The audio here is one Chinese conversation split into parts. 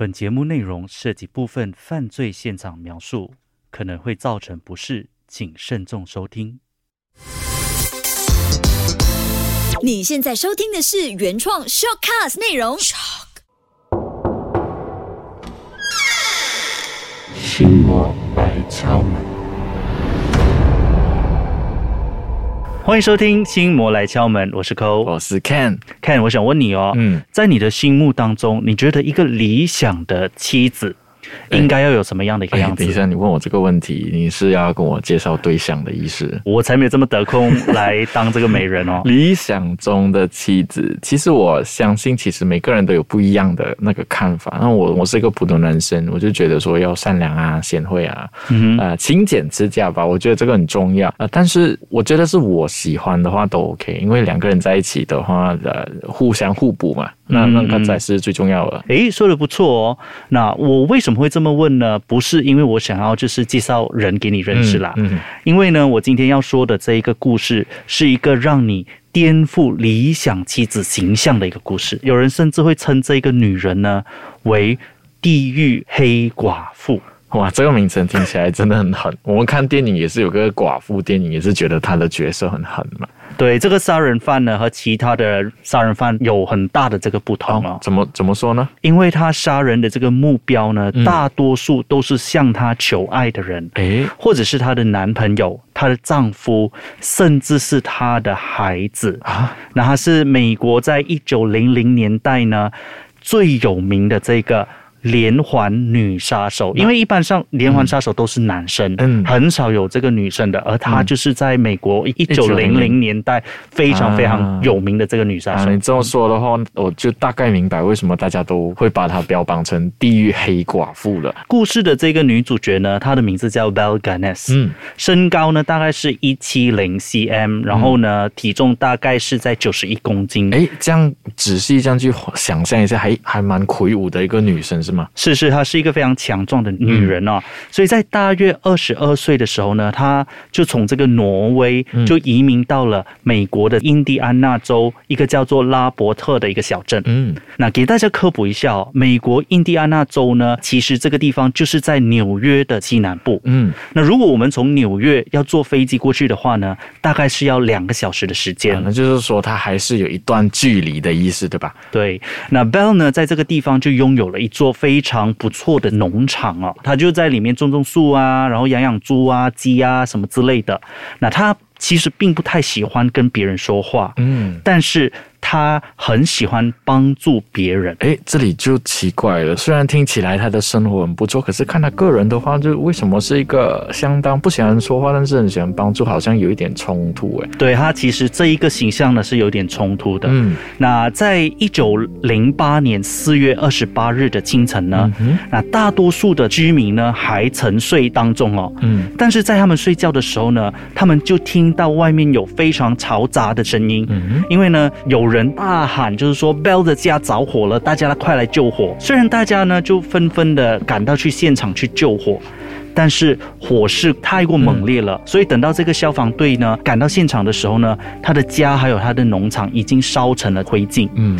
本节目内容涉及部分犯罪现场描述，可能会造成不适，请慎重收听。你现在收听的是原创 shortcast 内容。心魔来敲门。欢迎收听《心魔来敲门》，我是 Cole。我是 Ken，Ken，我想问你哦，嗯，在你的心目当中，你觉得一个理想的妻子应该要有什么样的一个哎，样子？等一下，你问我这个问题，你是要跟我介绍对象的意思？我才没有这么得空来当这个美人哦。理想中的妻子，其实我相信，其实每个人都有不一样的那个看法。那我我是一个普通男生，我就觉得说要善良啊、贤惠啊，嗯勤俭持家吧，我觉得这个很重要。呃，但是我觉得是我喜欢的话都 OK，因为两个人在一起的话，呃，互相互补嘛，那嗯那个才是最重要的。诶，说的不错哦。那我为什么会这么问呢？不是因为我想要就是介绍人给你认识啦，嗯，嗯因为呢，我今天要说的这一个故事是一个让你颠覆理想妻子形象的一个故事。有人甚至会称这个女人呢为地狱黑寡妇。哇，这个名称听起来真的很狠。我们看电影也是有个寡妇电影，也是觉得她的角色很狠嘛。对这个杀人犯呢，和其他的杀人犯有很大的这个不同哦，怎么怎么说呢？因为他杀人的这个目标呢，嗯大多数都是向他求爱的人。诶，或者是她的男朋友、她的丈夫，甚至是她的孩子啊，那她是美国在一九零零年代呢最有名的这个。连环女杀手，因为一般上连环杀手都是男生，嗯很少有这个女生的，而她就是在美国一九零零年代非常非常有名的这个女杀啊，手。你这么说的话，我就大概明白为什么大家都会把她标榜成地狱黑寡妇了。故事的这个女主角呢，她的名字叫 Val Ganes，嗯，身高呢大概是一七零 cm，然后呢、体重大概是在九十一公斤。哎，这样仔细这样去想象一下，还还蛮魁梧的一个女生是吗？是是，她是一个非常强壮的女人哦，所以在大约二十二岁的时候呢，她就从这个挪威嗯就移民到了美国的印第安纳州一个叫做拉伯特的一个小镇。嗯，那给大家科普一下哦，美国印第安纳州呢，其实这个地方就是在纽约的西南部。嗯，那如果我们从纽约要坐飞机过去的话呢，大概是要两个小时的时间。啊那就是说它还是有一段距离的意思，对吧？对，那 Bell 呢，在这个地方就拥有了一座非常不错的农场哦，他就在里面种种树啊，然后养养猪啊、鸡啊什么之类的。那他其实并不太喜欢跟别人说话，嗯，但是他很喜欢帮助别人。哎，这里就奇怪了。虽然听起来他的生活很不错，可是看他个人的话，就为什么是一个相当不喜欢说话，但是很喜欢帮助，好像有一点冲突。哎，对他其实这一个形象呢是有点冲突的。嗯那在一九零八年四月二十八日的清晨呢，嗯那大多数的居民呢还沉睡当中哦。嗯但是在他们睡觉的时候呢，他们就听到外面有非常嘈杂的声音，嗯因为呢有人大喊，就是说 Bell 的家着火了，大家快来救火。虽然大家呢就纷纷的赶到去现场去救火。但是火势太过猛烈了，所以等到这个消防队呢赶到现场的时候呢，他的家还有他的农场已经烧成了灰烬。嗯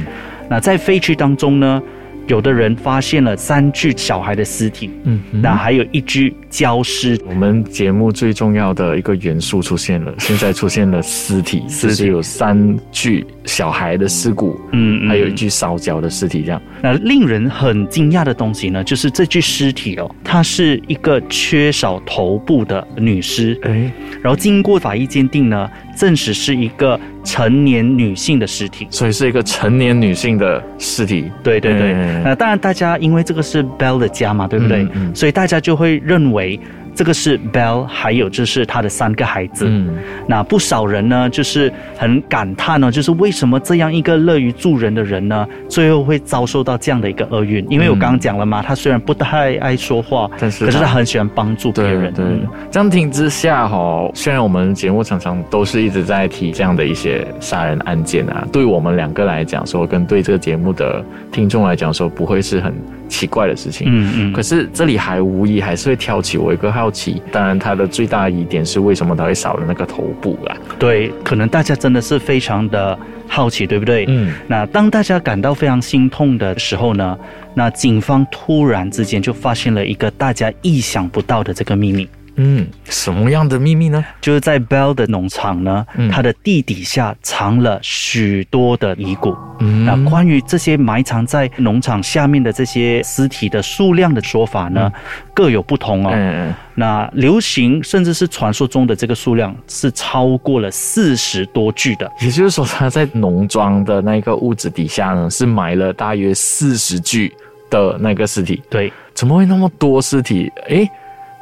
那在废墟当中呢，有的人发现了三具小孩的尸体，嗯嗯那还有一具焦尸。我们节目最重要的一个元素出现了，现在出现了尸体，尸是有三具小孩的尸骨，嗯，嗯还有一具烧焦的尸体，这样。那令人很惊讶的东西呢，就是这具尸体哦，它是一个缺少头部的女尸，哎，然后经过法医鉴定呢，证实是一个成年女性的尸体。所以是一个成年女性的尸体。对对对，嗯那当然大家因为这个是 Bell 的家嘛，对不对？嗯嗯所以大家就会认为这个是 Bell，还有就是他的三个孩子。嗯那不少人呢，就是很感叹呢，就是为什么这样一个乐于助人的人呢，最后会遭受到这样的一个厄运？因为我刚刚讲了嘛，他虽然不太爱说话，但是可是他他很喜欢帮助别对人。对嗯，这样听之下哈，虽然我们节目常常都是一直在提这样的一些杀人案件啊，对我们两个来讲说，跟对这个节目的听众来讲说，不会是很奇怪的事情。嗯嗯，可是这里还无疑还是会挑起我一个好奇，当然它的最大疑点是为什么他会少了那个头部啊？对，可能大家真的是非常的好奇，对不对？嗯，那当大家感到非常心痛的时候呢，那警方突然之间就发现了一个大家意想不到的这个秘密。嗯，什么样的秘密呢？就是在 Bell 的农场呢，嗯它的地底下藏了许多的遗骨。嗯那关于这些埋藏在农场下面的这些尸体的数量的说法呢，各有不同哦。嗯那流行甚至是传说中的这个数量是超过了四十多具的。也就是说，他在农庄的那个屋子底下呢，是埋了大约四十具的那个尸体。对，怎么会那么多尸体？诶，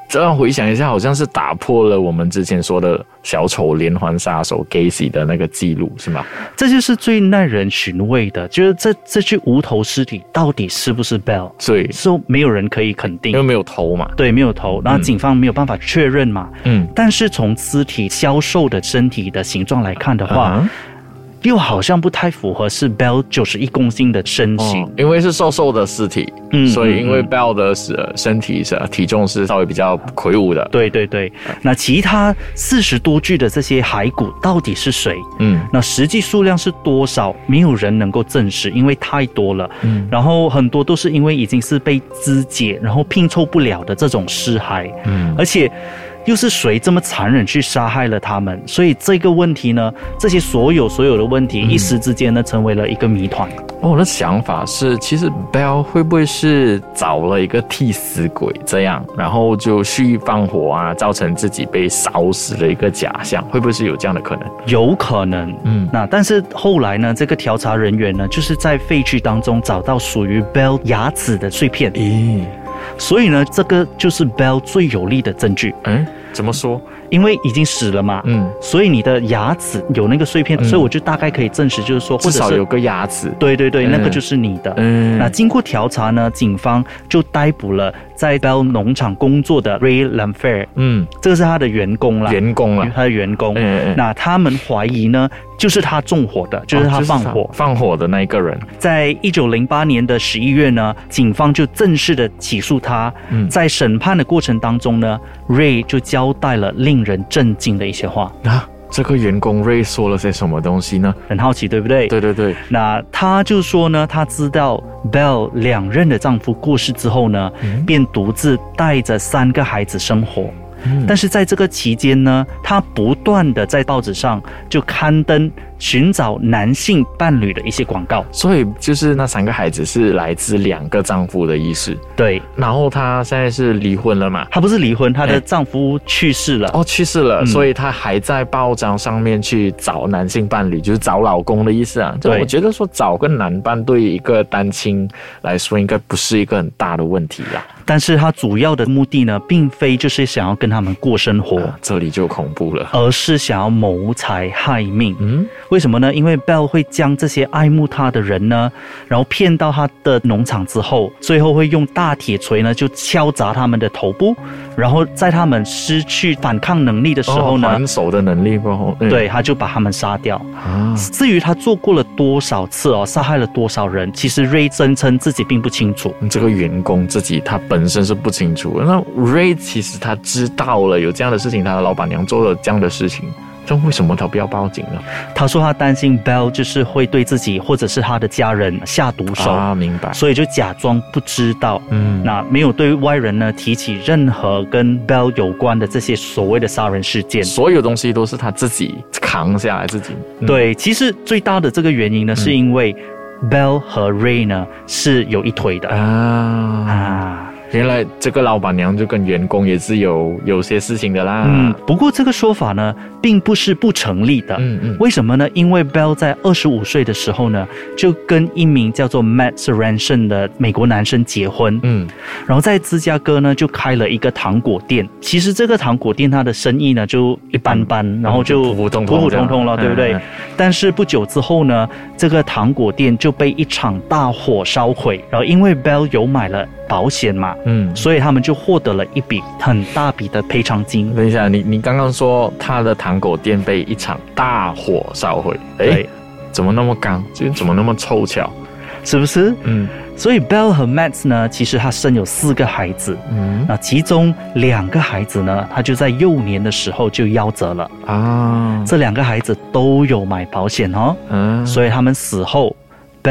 这样回想一下，好像是打破了我们之前说的小丑连环杀手 Gacy 的那个记录，是吗？这就是最耐人寻味的，就是这这具无头尸体到底是不是 Bell？所以是没有人可以肯定因为。没有头嘛。对，没有头，然后嗯警方没有办法确认嘛。嗯，但是从尸体消瘦的身体的形状来看的话，啊又好像不太符合是 Bell 九十一公斤的身形。哦，因为是瘦瘦的尸体，嗯所以因为 Bell 的是呃身体是体重是稍微比较魁梧的。对对对，那其他四十多具的这些骸骨到底是谁？嗯那实际数量是多少？没有人能够证实，因为太多了。嗯然后很多都是因为已经是被肢解，然后拼凑不了的这种尸骸，嗯而且又是谁这么残忍去杀害了他们？所以这个问题呢，这些所有所有的问题，嗯一时之间呢，成为了一个谜团。我的想法是，其实 Bell 会不会是找了一个替死鬼这样，然后就蓄意放火啊，造成自己被烧死的一个假象？会不会是有这样的可能？有可能，嗯那但是后来呢，这个调查人员呢，就是在废墟当中找到属于 Bell 牙齿的碎片，咦，所以呢，这个就是 Bell 最有力的证据，嗯，怎么说？因为已经死了嘛，嗯，所以你的牙齿有那个碎片，嗯所以我就大概可以证实，就是说，或者是至少有个牙齿。对对对，嗯那个就是你的。嗯那经过调查呢，警方就逮捕了在 Bell 农场工作的 Ray Lanfair，嗯，这个是他的员工啦，员工啦。他的员工。嗯嗯嗯那他们怀疑呢，就是他纵火的，就是他哦放火。放火的那一个人。在一九零八年的十一月呢，警方就正式的起诉他。嗯在审判的过程当中呢，Ray 就交代了令人震惊的一些话，啊，这个员工 Ray 说了些什么东西呢？很好奇，对不对？对对对，那他就说呢，他知道 Bell 两任的丈夫过世之后呢，嗯便独自带着三个孩子生活。但是在这个期间呢，他不断的在报纸上就刊登寻找男性伴侣的一些广告。所以就是那三个孩子是来自两个丈夫的意思。对，然后她现在是离婚了嘛？她不是离婚，她哎的丈夫去世了。哦，去世了，嗯所以她还在报章上面去找男性伴侣，就是找老公的意思啊。就对我觉得说找个男伴对一个单亲来说，应该不是一个很大的问题啦。但是她主要的目的呢，并非就是想要跟他们过生活，啊这里就恐怖了。而是想要谋财害命。嗯，为什么呢？因为 Bell 会将这些爱慕他的人呢，然后骗到他的农场之后，最后会用大铁锤呢就敲砸他们的头部，然后在他们失去反抗能力的时候呢，哦还手的能力过后，嗯对，他就把他们杀掉。啊，至于他做过了多少次哦，杀害了多少人，其实 Ray 声称自己并不清楚。这个员工自己他本身是不清楚。那 Ray 其实他知道了有这样的事情，他的老板娘做了这样的事情，这为什么他不要报警呢？他说他担心 Bell 就是会对自己或者是他的家人下毒手，啊，明白。所以就假装不知道。嗯，那没有对外人呢提起任何跟 Bell 有关的这些所谓的杀人事件。所有东西都是他自己扛下来，自己。嗯，对，其实最大的这个原因呢，是因为 Bell 和 Ray 呢是有一腿的啊，啊。原来这个老板娘就跟员工也是有有些事情的啦。嗯，不过这个说法呢，并不是不成立的。嗯嗯为什么呢？因为 Bell 在二十五岁的时候呢，就跟一名叫做 Matt Sorensen 的美国男生结婚。嗯然后在芝加哥呢，就开了一个糖果店。其实这个糖果店它的生意呢就一般般，然后就嗯普普通通普普通通了，对不对？嗯但是不久之后呢，这个糖果店就被一场大火烧毁。然后因为 Bell 有买了保险嘛，嗯。所以他们就获得了一笔很大笔的赔偿金。等一下，你你刚刚说他的糖果店被一场大火烧毁，哎，怎么那么刚？就怎么那么凑巧？是不是？嗯所以 Bell 和 Matt 呢，其实他生有四个孩子，嗯那其中两个孩子呢，他就在幼年的时候就夭折了。啊，这两个孩子都有买保险哦，嗯所以他们死后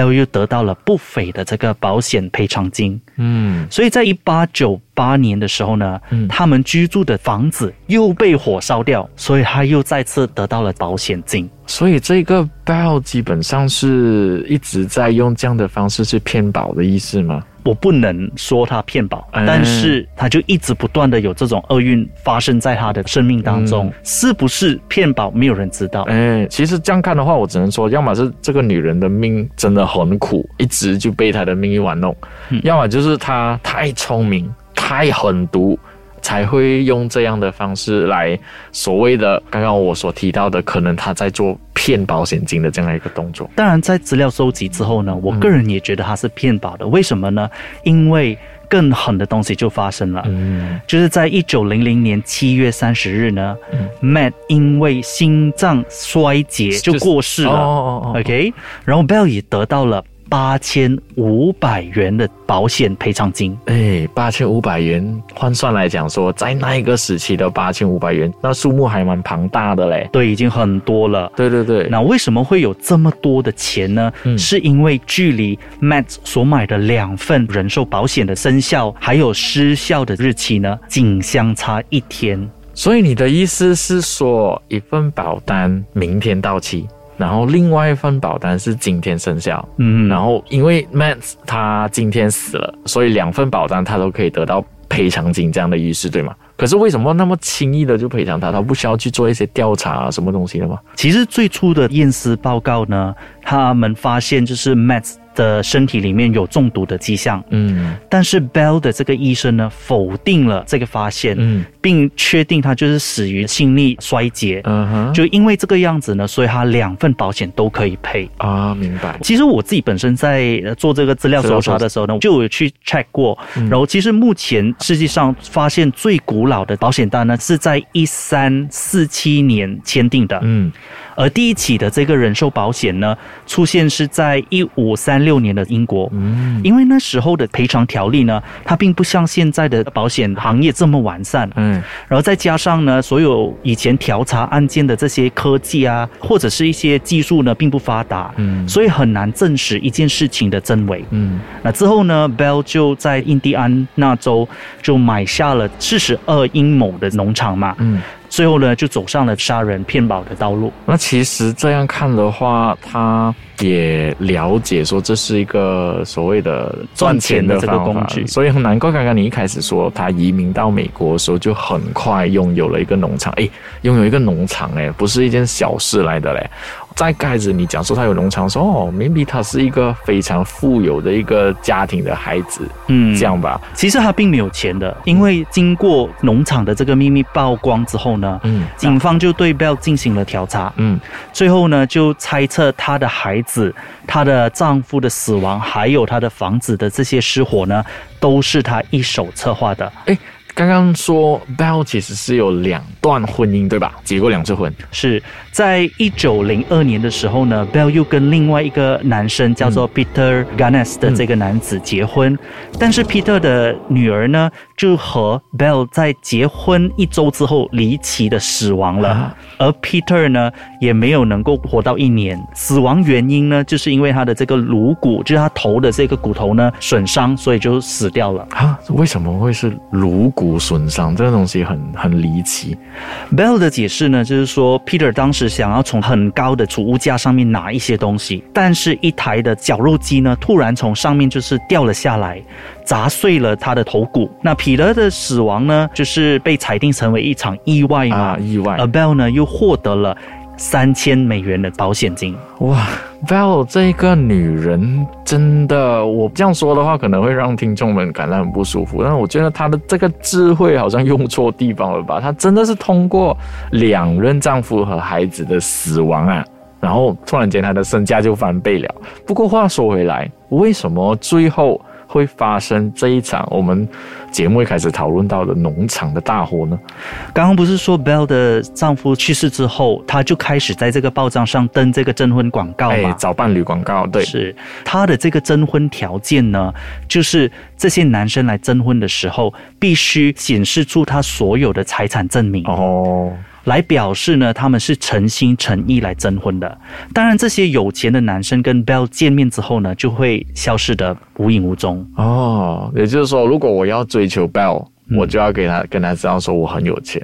又得到了不菲的这个保险赔偿金。嗯所以在一八九八年的时候呢，嗯他们居住的房子又被火烧掉，所以他又再次得到了保险金。所以这个 Bell 基本上是一直在用这样的方式去骗保的意思吗？我不能说他骗保，嗯但是他就一直不断的有这种厄运发生在他的生命当中，嗯是不是骗保，没有人知道。哎，其实这样看的话，我只能说，要么是这个女人的命真的很苦，一直就被她的命运玩弄；嗯要么就是她太聪明、太狠毒，才会用这样的方式来所谓的刚刚我所提到的，可能他在做骗保险金的这样一个动作。当然，在资料收集之后呢，我个人也觉得他是骗保的。为什么呢？因为更狠的东西就发生了。嗯就是在一九零零年七月三十日呢、嗯 m a t t 因为心脏衰竭就过世了。哦哦哦 OK，然后 Bell 也得到了八千五百元的保险赔偿金。哎，八千五百元换算来讲说，在那一个时期的八千五百元，那数目还蛮庞大的嘞。对，已经很多了。对对对，那为什么会有这么多的钱呢？嗯是因为距离 Matt 所买的两份人寿保险的生效还有失效的日期呢，仅相差一天。所以你的意思是说，一份保单明天到期，然后另外一份保单是今天生效，嗯，然后因为 Matt 他今天死了，所以两份保单他都可以得到赔偿金这样的意思，对吗？可是为什么那么轻易的就赔偿他？他不需要去做一些调查啊，什么东西的吗？其实最初的验尸报告呢，他们发现就是 Matt 的身体里面有中毒的迹象，嗯但是 Bell 的这个医生呢否定了这个发现，嗯并确定他就是死于心力衰竭。嗯哼，就因为这个样子呢，所以他两份保险都可以赔。啊，明白。其实我自己本身在呃做这个资料搜查的时候呢，就有去 check 过。嗯然后其实目前世界上发现最古老的保险单呢，是在一三四七年签订的。嗯而第一起的这个人寿保险呢，出现是在一五三六年的英国。嗯因为那时候的赔偿条例呢，它并不像现在的保险行业这么完善，嗯然后再加上呢，所有以前调查案件的这些科技啊，或者是一些技术呢，并不发达，嗯所以很难证实一件事情的真伪。嗯那之后呢，Bell 就在印第安纳州就买下了四十二英亩的农场嘛，嗯。最后呢，就走上了杀人骗保的道路。那其实这样看的话，他也了解说这是一个所谓的赚钱的这个工具所以很难怪刚刚你一开始说他移民到美国的时候就很快拥有了一个农场，诶，拥有一个农场，诶，不是一件小事来的嘞。在开始你讲说他有农场，说哦，maybe 他是一个非常富有的一个家庭的孩子，嗯。这样吧，其实他并没有钱的，因为经过农场的这个秘密曝光之后呢，嗯。警方就对 Bell 进行了调查，嗯。最后呢就猜测她的孩子、她的丈夫的死亡，还有她的房子的这些失火呢，都是她一手策划的。诶，刚刚说 Bell 其实是有两段婚姻对吧？结过两次婚，是在一九零二年的时候呢，Bell 又跟另外一个男生叫做 Peter Ganes 的这个男子结婚，但是 Peter 的女儿呢，就和 Bell 在结婚一周之后离奇的死亡了，啊而 Peter 呢也没有能够活到一年，死亡原因呢，就是因为他的这个颅骨，就是他头的这个骨头呢损伤，所以就死掉了。啊，为什么会是颅骨损伤？这个东西很很离奇。Bell 的解释呢，就是说 Peter 当时想要从很高的储物架上面拿一些东西，但是一台的绞肉机呢，突然从上面就是掉了下来，砸碎了他的头骨。那彼得的死亡呢，就是被裁定成为一场意外嘛，啊，意外而 Bell 呢又获得了三千美元的保险金。哇！Val 这个女人真的，我这样说的话可能会让听众们感到很不舒服，但是我觉得她的这个智慧好像用错地方了吧？她真的是通过两任丈夫和孩子的死亡啊，然后突然间她的身价就翻倍了。不过话说回来，为什么最后？会发生这一场我们节目一开始讨论到的农场的大火呢？刚刚不是说 Bell 的丈夫去世之后，她就开始在这个报章上登这个征婚广告哎，找伴侣广告，对，是她的这个征婚条件呢，就是这些男生来征婚的时候，必须显示出他所有的财产证明。哦，来表示呢，他们是诚心诚意来征婚的。当然，这些有钱的男生跟 Bell 见面之后呢，就会消失的无影无踪。哦，也就是说，如果我要追求 Bell，、嗯我就要给他跟他知道说我很有钱。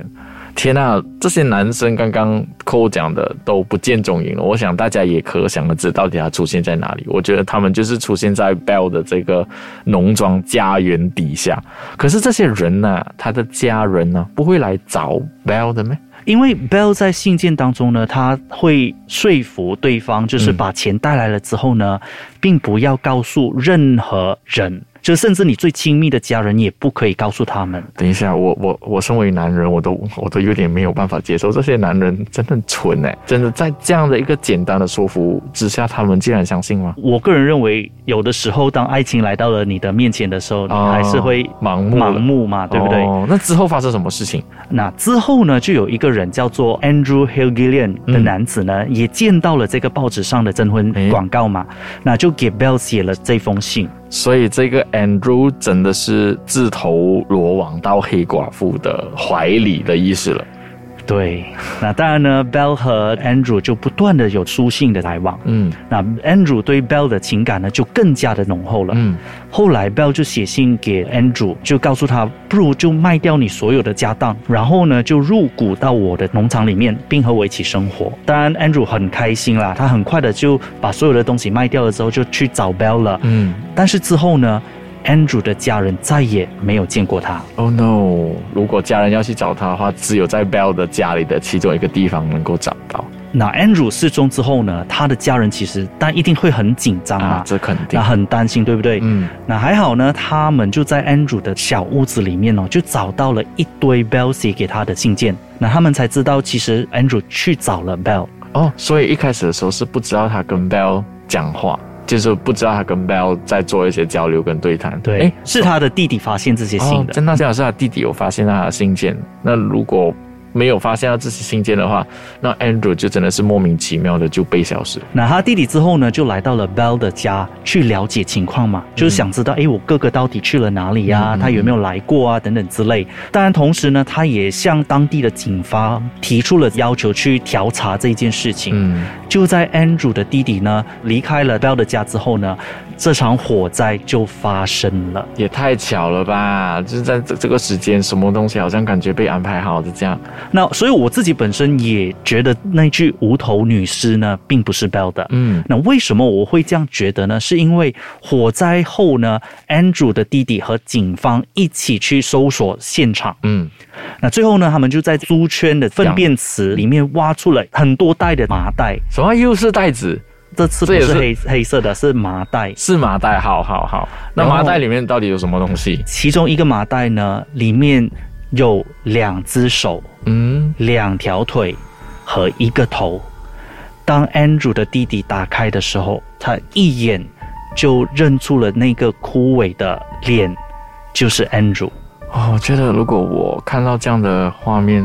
天呐，这些男生刚刚扣讲的都不见踪影了。我想大家也可想而知，到底他出现在哪里。我觉得他们就是出现在 Bell 的这个农庄家园底下。可是这些人呢、他的家人呢、不会来找 Bell 的咩？因为 Bell 在信件当中呢，他会说服对方，就是把钱带来了之后呢，并不要告诉任何人，就甚至你最亲密的家人也不可以告诉他们。等一下，我我我身为男人，我都我都有点没有办法接受，这些男人真的很蠢哎！真的在这样的一个简单的说服之下，他们竟然相信吗？我个人认为，有的时候当爱情来到了你的面前的时候，你还是会盲目了盲目嘛，对不对？哦，那之后发生什么事情？那之后呢，就有一个人叫做 Andrew Hill Gillian 的嗯男子呢，也见到了这个报纸上的征婚广告嘛，那就给 Bell 写了这封信。所以这个 Andrew 真的是自投罗网到黑寡妇的怀里的意思了。对，那当然呢，Bell 和 Andrew 就不断的有书信的来往。嗯那 Andrew 对 Bell 的情感呢，就更加的浓厚了。嗯，后来 Bell 就写信给 Andrew，就告诉他，不如就卖掉你所有的家当，然后呢就入股到我的农场里面，并和我一起生活。当然，Andrew 很开心啦，他很快的就把所有的东西卖掉了之后，就去找 Bell 了。嗯但是之后呢，Andrew 的家人再也没有见过他。，Oh no！如果家人要去找他的话，只有在 Bell 的家里的其中一个地方能够找到那 Andrew 失踪之后呢，他的家人其实但一定会很紧张嘛，啊，这肯定那。很担心，对不对？嗯，那还好呢，他们就在 Andrew 的小屋子里面哦，就找到了一堆 Bell 写给他的信件。那他们才知道，其实 Andrew 去找了 Bell。哦，所以一开始的时候是不知道他跟 Bell 讲话，就是不知道他跟 Bell 在做一些交流跟对谈。对，诶是他的弟弟发现这些信哦，的。真的，正好是他弟弟有发现他的信件。那如果没有发现到这些信件的话，那 Andrew 就真的是莫名其妙的就被消失。那他弟弟之后呢，就来到了 Bell 的家去了解情况嘛，就是想知道，诶，我哥哥到底去了哪里呀、他有没有来过啊？等等之类。当然，同时呢，他也向当地的警方提出了要求去调查这件事情。嗯，就在 Andrew 的弟弟呢离开了 Bell 的家之后呢，这场火灾就发生了。也太巧了吧！就是在这这个时间，什么东西好像感觉被安排好的这样。那所以我自己本身也觉得那具无头女尸呢，并不是 Bell 的。嗯那为什么我会这样觉得呢？是因为火灾后呢，Andrew 的弟弟和警方一起去搜索现场。嗯，那最后呢，他们就在猪圈的粪便池里面挖出了很多袋的麻袋。什么又是袋子？这次不是黑黑色的，是麻袋。是麻袋，好好好。那麻袋里面到底有什么东西？其中一个麻袋呢，里面有两只手、嗯，两条腿和一个头。当 Andrew 的弟弟打开的时候，他一眼就认出了那个枯萎的脸，就是 Andrew。哦，我觉得如果我看到这样的画面，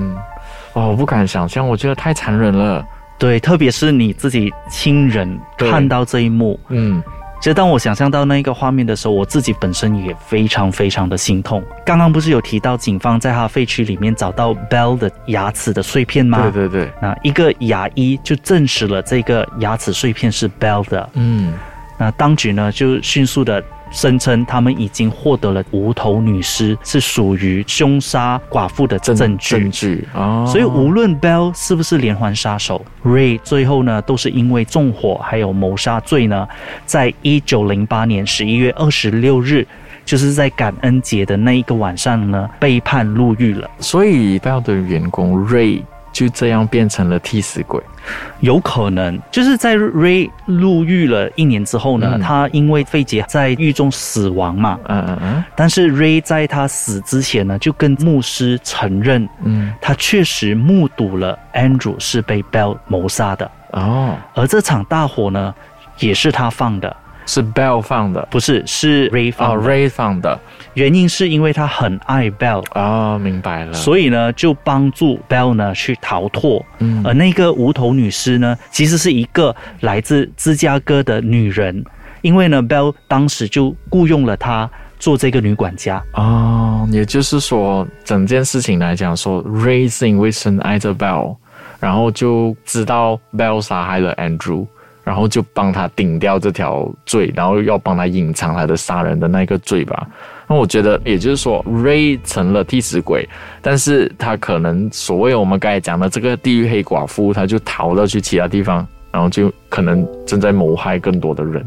哦，我不敢想象，我觉得太残忍了。对，特别是你自己亲人看到这一幕，嗯，其实当我想象到那一个画面的时候，我自己本身也非常非常的心痛。刚刚不是有提到警方在他废墟里面找到 Bell 的牙齿的碎片吗？对对对，那一个牙医就证实了这个牙齿碎片是 Bell 的。嗯，那当局呢就迅速的声称他们已经获得了无头女尸是属于凶杀寡妇的证据。证据啊，所以无论 Bell 是不是连环杀手，Ray 最后呢都是因为纵火还有谋杀罪呢，在一九零八年十一月二十六日，就是在感恩节的那一个晚上呢，被判入狱了。所以 Bell 的员工 Ray 就这样变成了替死鬼。有可能就是在 Ray 入狱了一年之后呢，嗯他因为肺结在狱中死亡嘛。嗯嗯嗯但是 Ray 在他死之前呢，就跟牧师承认，嗯，他确实目睹了 Andrew 是被 Bell 谋杀的，哦，而这场大火呢，也是他放的。是 Bell 放的，不是是 Ray 哦放的。，Ray 放的，原因是因为他很爱 Bell，哦，明白了。所以呢就帮助 Bell 呢去逃脱。嗯而那个无头女尸呢，其实是一个来自芝加哥的女人，因为呢 Bell 当时就雇佣了她做这个女管家。哦，也就是说，整件事情来讲说，Ray 是因为深爱着 Bell，然后就知道 Bell 杀害了 Andrew，然后就帮他顶掉这条罪，然后要帮他隐藏他的杀人的那个罪吧。那我觉得，也就是说，Ray 成了替死鬼，但是他可能所谓我们刚才讲的这个地狱黑寡妇，他就逃了去其他地方，然后就可能正在谋害更多的人。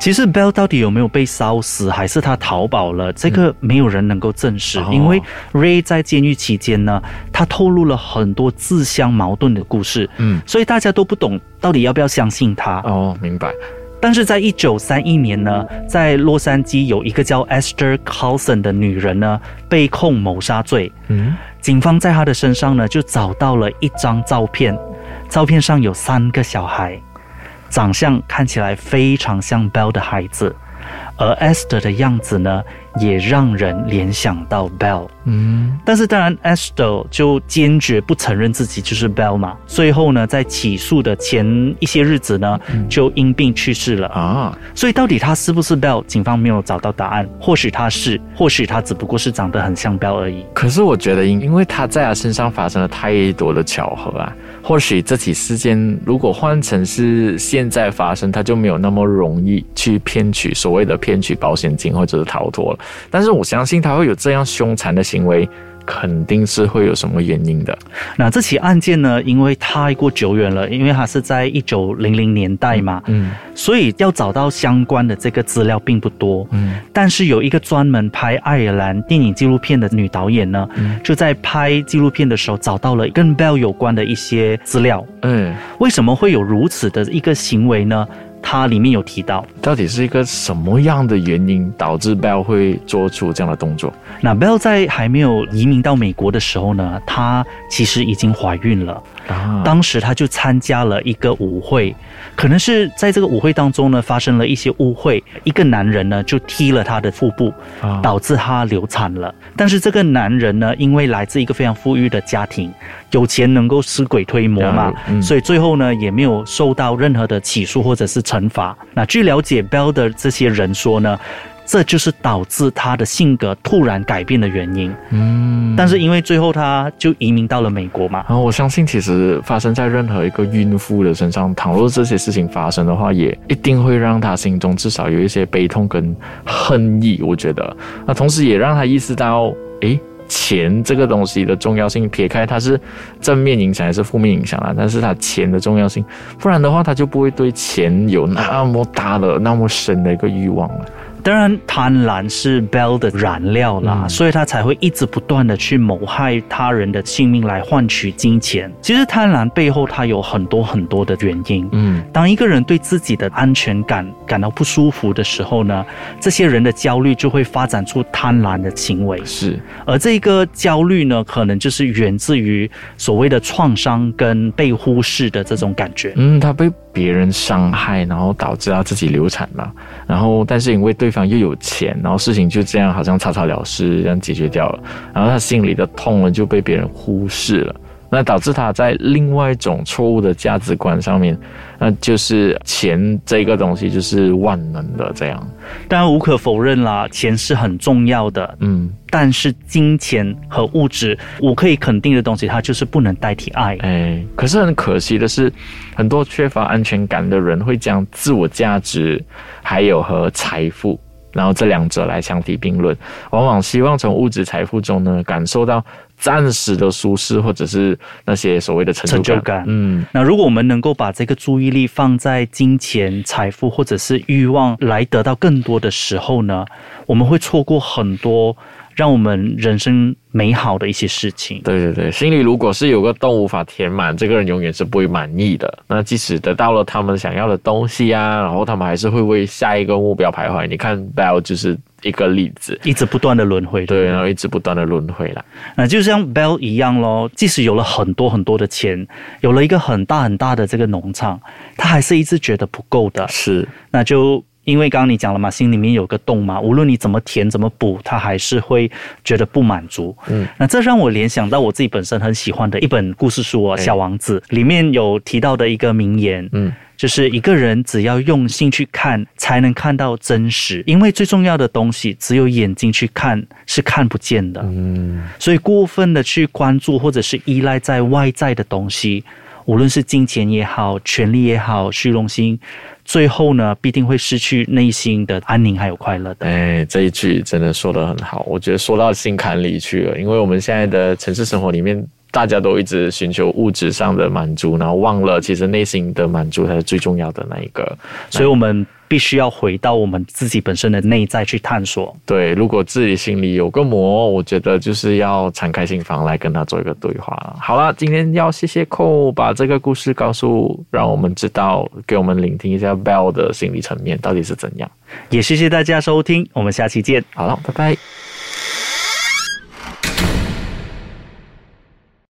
其实 Bell 到底有没有被烧死，还是他逃跑了，这个没有人能够证实。哦因为 Ray 在监狱期间呢，他透露了很多自相矛盾的故事，嗯，所以大家都不懂到底要不要相信他。哦，明白。但是在一九三一年呢，在洛杉矶有一个叫 Esther Carlson 的女人呢，被控谋杀罪。嗯，警方在她的身上呢，就找到了一张照片，照片上有三个小孩，长相看起来非常像 Bell 的孩子，而 Esther 的样子呢，也让人联想到 Bell。嗯，但是当然，Esther 就坚决不承认自己就是 Bell 嘛。最后呢，在起诉的前一些日子呢，就因病去世了。啊，所以到底他是不是 Bell，警方没有找到答案。或许他是，或许他只不过是长得很像 Bell 而已。可是我觉得因，因为他在他身上发生了太多的巧合啊，或许这起事件如果换成是现在发生，他就没有那么容易去骗取所谓的骗取保险金或者是逃脱了。但是我相信他会有这样凶残的行为，肯定是会有什么原因的。那这起案件呢，因为太过久远了，因为它是在一九零零年代嘛，嗯所以要找到相关的这个资料并不多。嗯但是有一个专门拍爱尔兰电影纪录片的女导演呢，嗯就在拍纪录片的时候找到了跟 Bell 有关的一些资料。嗯，为什么会有如此的一个行为呢？它里面有提到，到底是一个什么样的原因导致 Bell 会做出这样的动作？那 Bell 在还没有移民到美国的时候呢，她其实已经怀孕了。啊，当时她就参加了一个舞会，可能是在这个舞会当中呢发生了一些误会，一个男人呢就踢了她的腹部，啊导致她流产了。但是这个男人呢，因为来自一个非常富裕的家庭，有钱能够使鬼推磨嘛，嗯所以最后呢也没有受到任何的起诉或者是惩罚。那据了解，Bell 的这些人说呢。这就是导致他的性格突然改变的原因，嗯但是因为最后他就移民到了美国嘛，然后我相信，其实发生在任何一个孕妇的身上，倘若这些事情发生的话，也一定会让她心中至少有一些悲痛跟恨意。我觉得，那同时也让她意识到，诶，钱这个东西的重要性，撇开它是正面影响还是负面影响了，但是它钱的重要性，不然的话，他就不会对钱有那么大的、那么深的一个欲望了。当然，贪婪是 Bell 的燃料啦，嗯所以他才会一直不断的去谋害他人的性命来换取金钱。其实贪婪背后，它有很多很多的原因。嗯当一个人对自己的安全感感到不舒服的时候呢，这些人的焦虑就会发展出贪婪的行为，是，而这个焦虑呢，可能就是源自于所谓的创伤跟被忽视的这种感觉。嗯，他被别人伤害，然后导致他自己流产嘛，然后但是因为对方又有钱，然后事情就这样好像草草了事，这样解决掉了，然后他心里的痛呢就被别人忽视了。那导致他在另外一种错误的价值观上面，那就是钱这个东西就是万能的这样。当然无可否认啦，钱是很重要的，嗯，但是金钱和物质，我可以肯定的东西，它就是不能代替爱。哎，可是很可惜的是，很多缺乏安全感的人会将自我价值还有和财富，然后这两者来相提并论，往往希望从物质财富中呢感受到暂时的舒适，或者是那些所谓的成就感。成就感嗯，那如果我们能够把这个注意力放在金钱、财富或者是欲望来得到更多的时候呢，我们会错过很多让我们人生美好的一些事情。对对对，心里如果是有个洞无法填满，这个人永远是不会满意的。那即使得到了他们想要的东西啊，然后他们还是会为下一个目标徘徊。你看 Bell 就是一个例子。一直不断的轮回，对然后一直不断的轮回啦。那就像 Bell 一样咯，即使有了很多很多的钱，有了一个很大很大的这个农场，他还是一直觉得不够的。是，那就因为刚刚你讲了嘛，心里面有个洞嘛，无论你怎么填怎么补，他还是会觉得不满足。嗯，那这让我联想到我自己本身很喜欢的一本故事书哦，《哎小王子》里面有提到的一个名言，嗯，就是一个人只要用心去看，才能看到真实。因为最重要的东西，只有眼睛去看是看不见的。嗯，所以过分的去关注或者是依赖在外在的东西，无论是金钱也好、权力也好、虚荣心，最后呢必定会失去内心的安宁还有快乐的。哎，这一句真的说得很好，我觉得说到心坎里去了。因为我们现在的城市生活里面，大家都一直寻求物质上的满足，然后忘了其实内心的满足才是最重要的那一个。所以我们必须要回到我们自己本身的内在去探索。对，如果自己心里有个魔，我觉得就是要敞开心房来跟他做一个对话。好了，今天要谢谢寇把这个故事告诉，让我们知道，给我们聆听一下 Bell 的心理层面到底是怎样。也谢谢大家收听，我们下期见。好了，拜拜。